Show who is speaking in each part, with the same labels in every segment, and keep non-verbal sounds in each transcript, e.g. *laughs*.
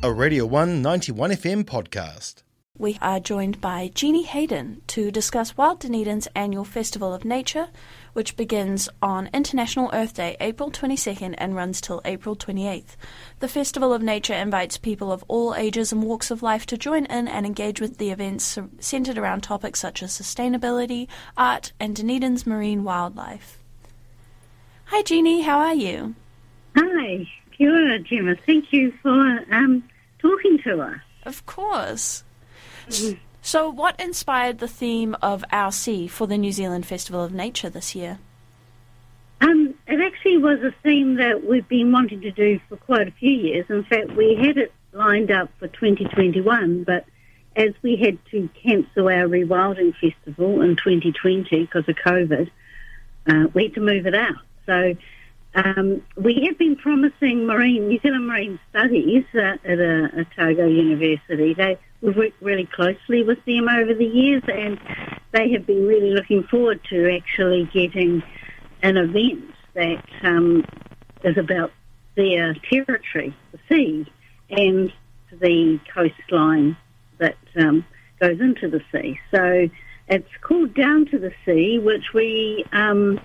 Speaker 1: a Radio 191 FM podcast.
Speaker 2: We are joined by Jeannie Hayden to discuss Wild Dunedin's annual Festival of Nature, which begins on International Earth Day, April 22nd, and runs till April 28th. The Festival of Nature invites people of all ages and walks of life to join in and engage with the events centered around topics such as sustainability, art, and Dunedin's marine wildlife. Hi, Jeannie, how are you?
Speaker 3: Hi, Kia ora, Gemma. Thank you for um, talking to her.
Speaker 2: Of course. So, what inspired the theme of Our Sea for the New Zealand Festival of Nature this year?
Speaker 3: Um, it actually was a theme that we've been wanting to do for quite a few years. In fact, we had it lined up for 2021, but as we had to cancel our Rewilding Festival in 2020 because of COVID, uh, we had to move it out. So um, we have been promising marine New Zealand Marine Studies uh, at a, Otago University. They we've worked really closely with them over the years, and they have been really looking forward to actually getting an event that um, is about their territory, the sea, and the coastline that um, goes into the sea. So it's called Down to the Sea, which we um,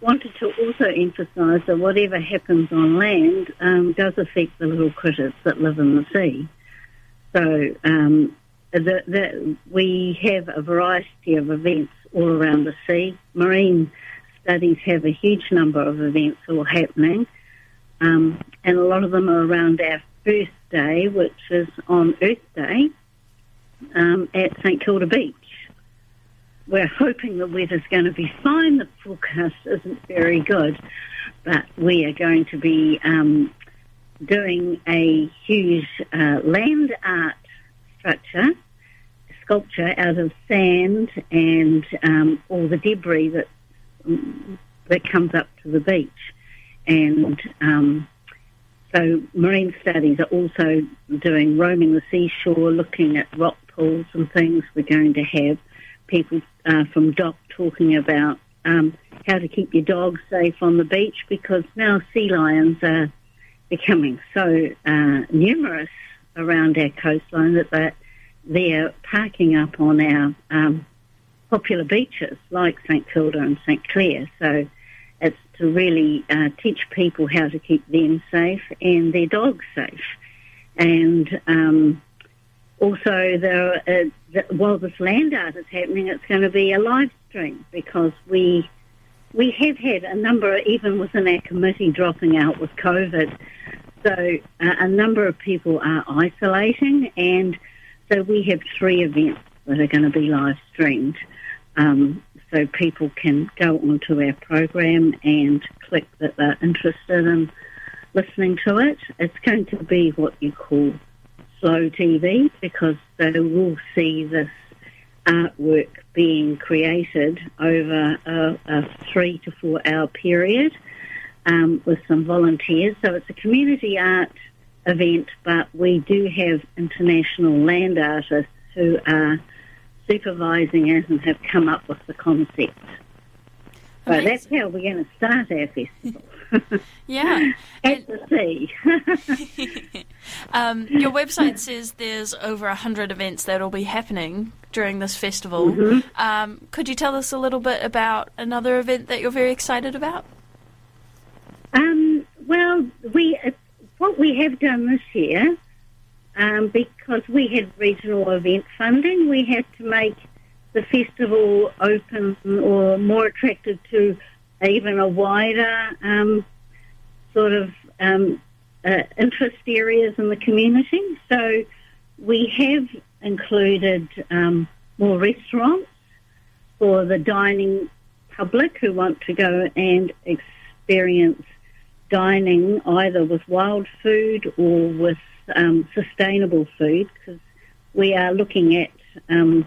Speaker 3: wanted to also emphasise that whatever happens on land um, does affect the little critters that live in the sea. So um, the, the, we have a variety of events all around the sea. Marine studies have a huge number of events all happening, um, and a lot of them are around our first day, which is on Earth Day um, at St Kilda Beach. We're hoping the weather's going to be fine. The forecast isn't very good, but we are going to be um, doing a huge uh, land art structure, sculpture out of sand and um, all the debris that that comes up to the beach, and um, so marine studies are also doing roaming the seashore, looking at rock pools and things. We're going to have people uh, from DOC talking about um, how to keep your dog safe on the beach because now sea lions are becoming so uh, numerous around our coastline that they're, they're parking up on our um, popular beaches like St Kilda and St Clair. So it's to really uh, teach people how to keep them safe and their dogs safe. And um, also, uh, the, while this land art is happening, it's going to be a live stream because we we have had a number, even within our committee, dropping out with COVID. So uh, a number of people are isolating, and so we have three events that are going to be live streamed. Um, so people can go onto our program and click that they're interested in listening to it. It's going to be what you call slow TV because they will see this artwork being created over a, a three to four hour period um, with some volunteers. So it's a community art event, but we do have international land artists who are supervising it and have come up with the concept. So that's how we're going to start our festival. *laughs*
Speaker 2: yeah.
Speaker 3: At the sea. *laughs*
Speaker 2: um, your website says there's over 100 events that will be happening during this festival. Mm-hmm. Um, could you tell us a little bit about another event that you're very excited about?
Speaker 3: Um, well, we uh, what we have done this year, um, because we had regional event funding, we had to make the festival open or more attractive to even a wider um, sort of um, uh, interest areas in the community. So we have included um, more restaurants for the dining public who want to go and experience dining either with wild food or with um, sustainable food because we are looking at um,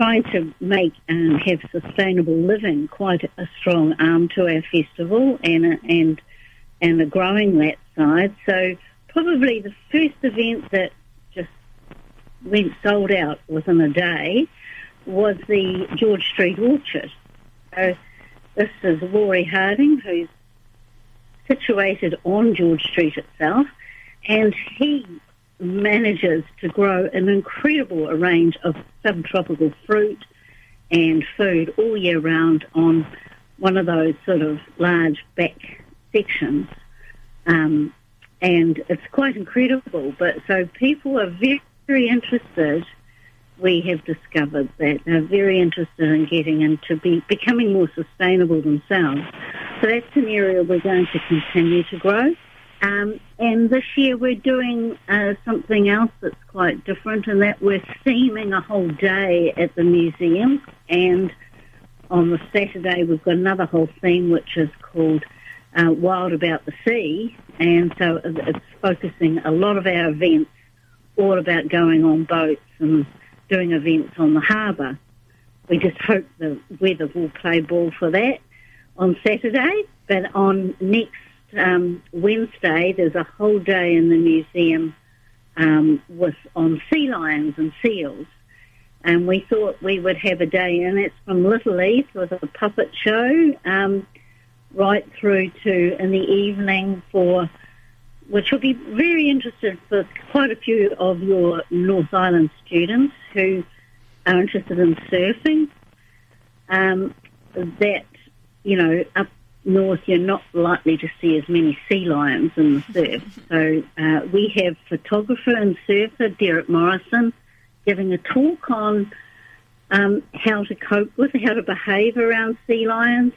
Speaker 3: trying to make and um, have sustainable living quite a strong arm to our festival and and and are growing that side. So probably the first event that just went sold out within a day was the George Street Orchard. So this is Rory Harding, who's situated on George Street itself, and he manages to grow an incredible range of subtropical fruit and food all year round on one of those sort of large back sections. Um, and it's quite incredible. But so people are very, very interested. We have discovered that they're very interested in getting into be, becoming more sustainable themselves. So that's an area we're going to continue to grow. Um, and this year we're doing uh, something else that's quite different in that we're theming a whole day at the museum. And on the Saturday we've got another whole theme which is called uh, Wild About the Sea. And so it's focusing a lot of our events all about going on boats and doing events on the harbour. We just hope the weather will play ball for that on Saturday. But on next um, Wednesday, there's a whole day in the museum um, with on sea lions and seals. And we thought we would have a day, and it's from Little East with a puppet show, um, right through to in the evening for, which will be very interested for quite a few of your North Island students who are interested in surfing. Um, that you know, up north, you're not likely to see as many sea lions in the surf. *laughs* So uh, we have photographer and surfer Derek Morrison giving a talk on um, how to cope with, how to behave around sea lions,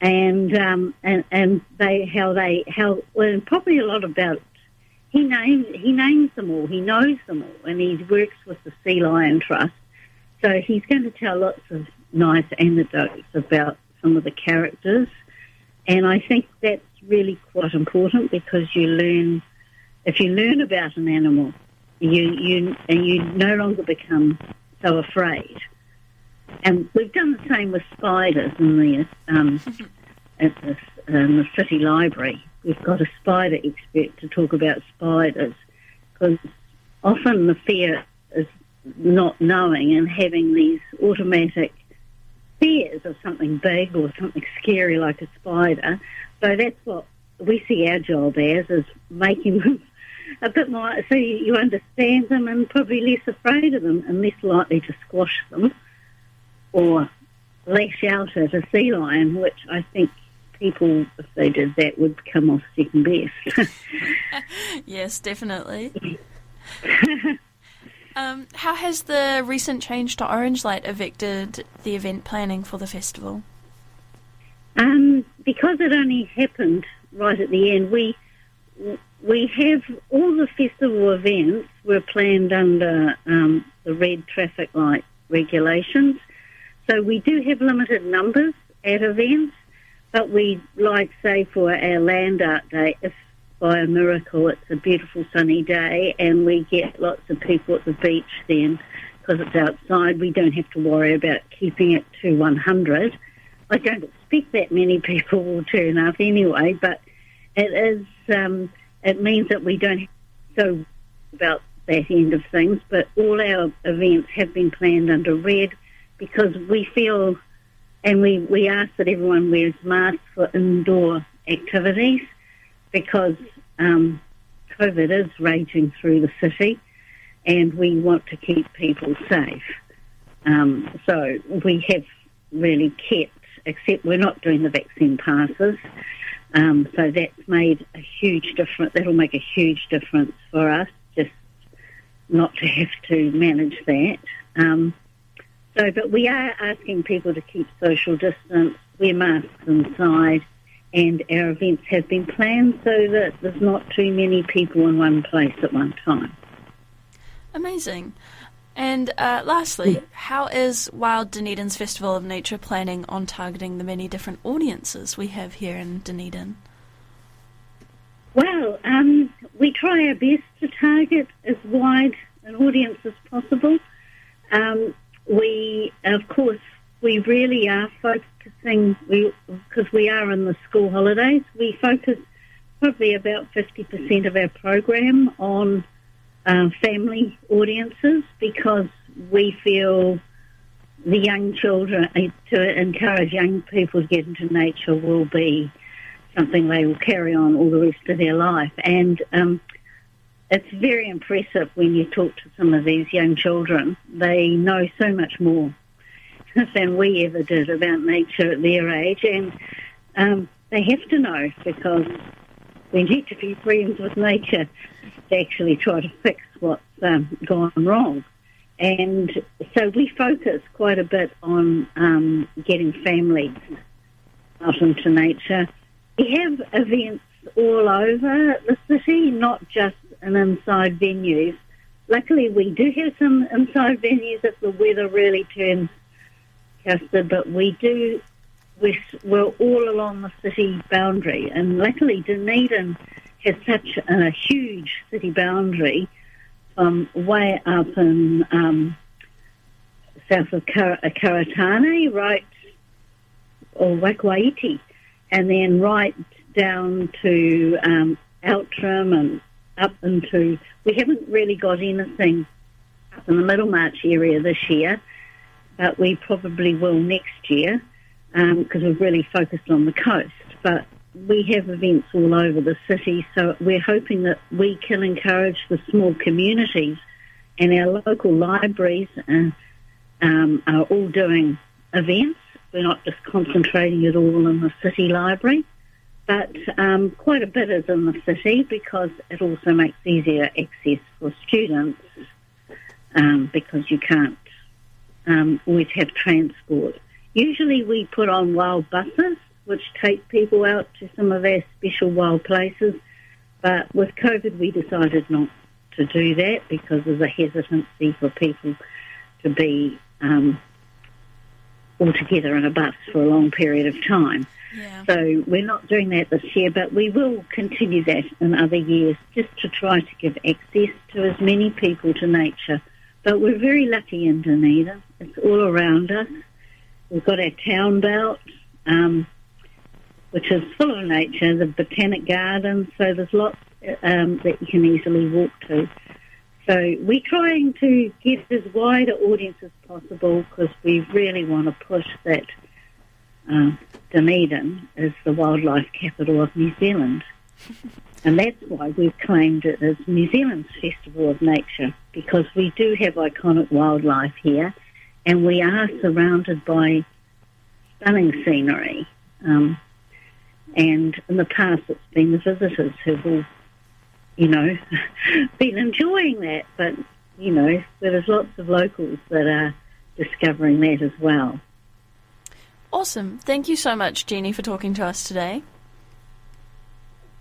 Speaker 3: and um, and and they how they how well probably a lot about. He names he names them all. He knows them all, and he works with the Sea Lion Trust. So he's going to tell lots of nice anecdotes about some of the characters. And I think that's really quite important because you learn, if you learn about an animal, you, you, and you no longer become so afraid. And we've done the same with spiders in the, um, *laughs* at the, in the city library. We've got a spider expert to talk about spiders because often the fear is not knowing and having these automatic fears of something big or something scary like a spider. So that's what we see our job as, is making them *laughs* a bit more, so you understand them and probably less afraid of them and less likely to squash them or lash out at a sea lion, which I think people, if they did that, would come off second best. *laughs* *laughs*
Speaker 2: yes, definitely. Um, how has the recent change to Orange Light affected the event planning for the festival?
Speaker 3: Um, because it only happened right at the end, we we have all the festival events were planned under um, the red traffic light regulations. So we do have limited numbers at events, but we like say for our land art day, if by a miracle it's a beautiful sunny day and we get lots of people at the beach then because it's outside. We don't have to worry about keeping it to 100. I don't expect that many *laughs* people will turn up anyway, but it is. Um, it means that we don't have so about that end of things. But all our events have been planned under red because we feel, and we we ask that everyone wears masks for indoor activities because um, COVID is raging through the city and we want to keep people safe. Um, so we have really kept, except we're not doing the vaccine passes. Um, so that's made a huge difference. That'll make a huge difference for us, just not to have to manage that. Um, so, but we are asking people to keep social distance, wear masks inside, and our events have been planned so that there's not too many people in one place at one time.
Speaker 2: Amazing. And uh, lastly, how is Wild Dunedin's Festival of Nature planning on targeting the many different audiences we have here in Dunedin?
Speaker 3: Well, um, we try our best to target as wide an audience as possible. Um, we, of course, we really are focusing, because we, we are in the school holidays, we focus probably about 50% of our program on uh, family audiences because we feel the young children, uh, to encourage young people to get into nature will be something they will carry on all the rest of their life. And um, it's very impressive when you talk to some of these young children. They know so much more than we ever did about nature at their age, and um, they have to know because we need to be friends with nature to actually try to fix what's um, gone wrong. And so we focus quite a bit on um, getting families out into nature. We have events all over the city, not just in inside venues. Luckily, we do have some inside venues if the weather really turns custard, but we do, we're, we're all along the city boundary. And luckily, Dunedin has such a huge city boundary from way up in um, south of Kar- Karitane, right, or Waikouaiti, and then right down to um, Outram and up into. We haven't really got anything up in the Middlemarch area this year, but we probably will next year because um, we've really focused on the coast. But we have events all over the city, so we're hoping that we can encourage the small communities and our local libraries uh, um, are all doing events. We're not just concentrating it all in the city library, but um, quite a bit is in the city because it also makes easier access for students um, because you can't um, always have transport. Usually we put on wild buses which take people out to some of our special wild places. But with COVID, we decided not to do that because there's a hesitancy for people to be um, all together in a bus for a long period of time. Yeah. So we're not doing that this year, but we will continue that in other years just to try to give access to as many people to nature. But we're very lucky in Dunedin. It's all around us. We've got our town belt. Um, which is full of nature, the botanic garden, so there's lots um, that you can easily walk to. So we're trying to get as wide an audience as possible because we really want to push that uh, Dunedin is the wildlife capital of New Zealand. *laughs* and that's why we've claimed it as New Zealand's Festival of Nature because we do have iconic wildlife here and we are surrounded by stunning scenery. Um, and in the past, it's been the visitors who've all, you know, *laughs* been enjoying that. But, you know, there's lots of locals that are discovering that as well.
Speaker 2: Awesome. Thank you so much, Jeannie, for talking to us today.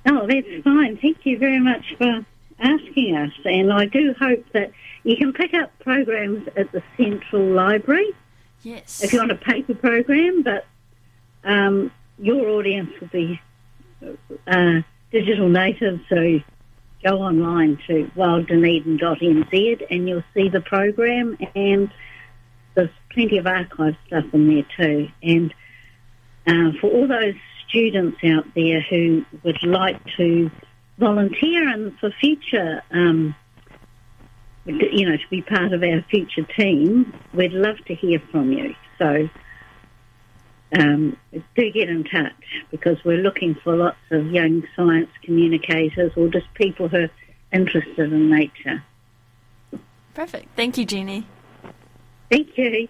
Speaker 3: Oh, that's fine. Thank you very much for asking us. And I do hope that you can pick up programs at the Central Library.
Speaker 2: Yes.
Speaker 3: If you want a paper program, but um, your audience will be uh, digital natives, so go online to wilddunedin.nz and you'll see the program and there's plenty of archive stuff in there too. And uh, for all those students out there who would like to volunteer and for future, um, you know, to be part of our future team, we'd love to hear from you. So um, do get in touch because we're looking for lots of young science communicators or just people who are interested in nature.
Speaker 2: Perfect. Thank you, Jeannie.
Speaker 3: Thank you.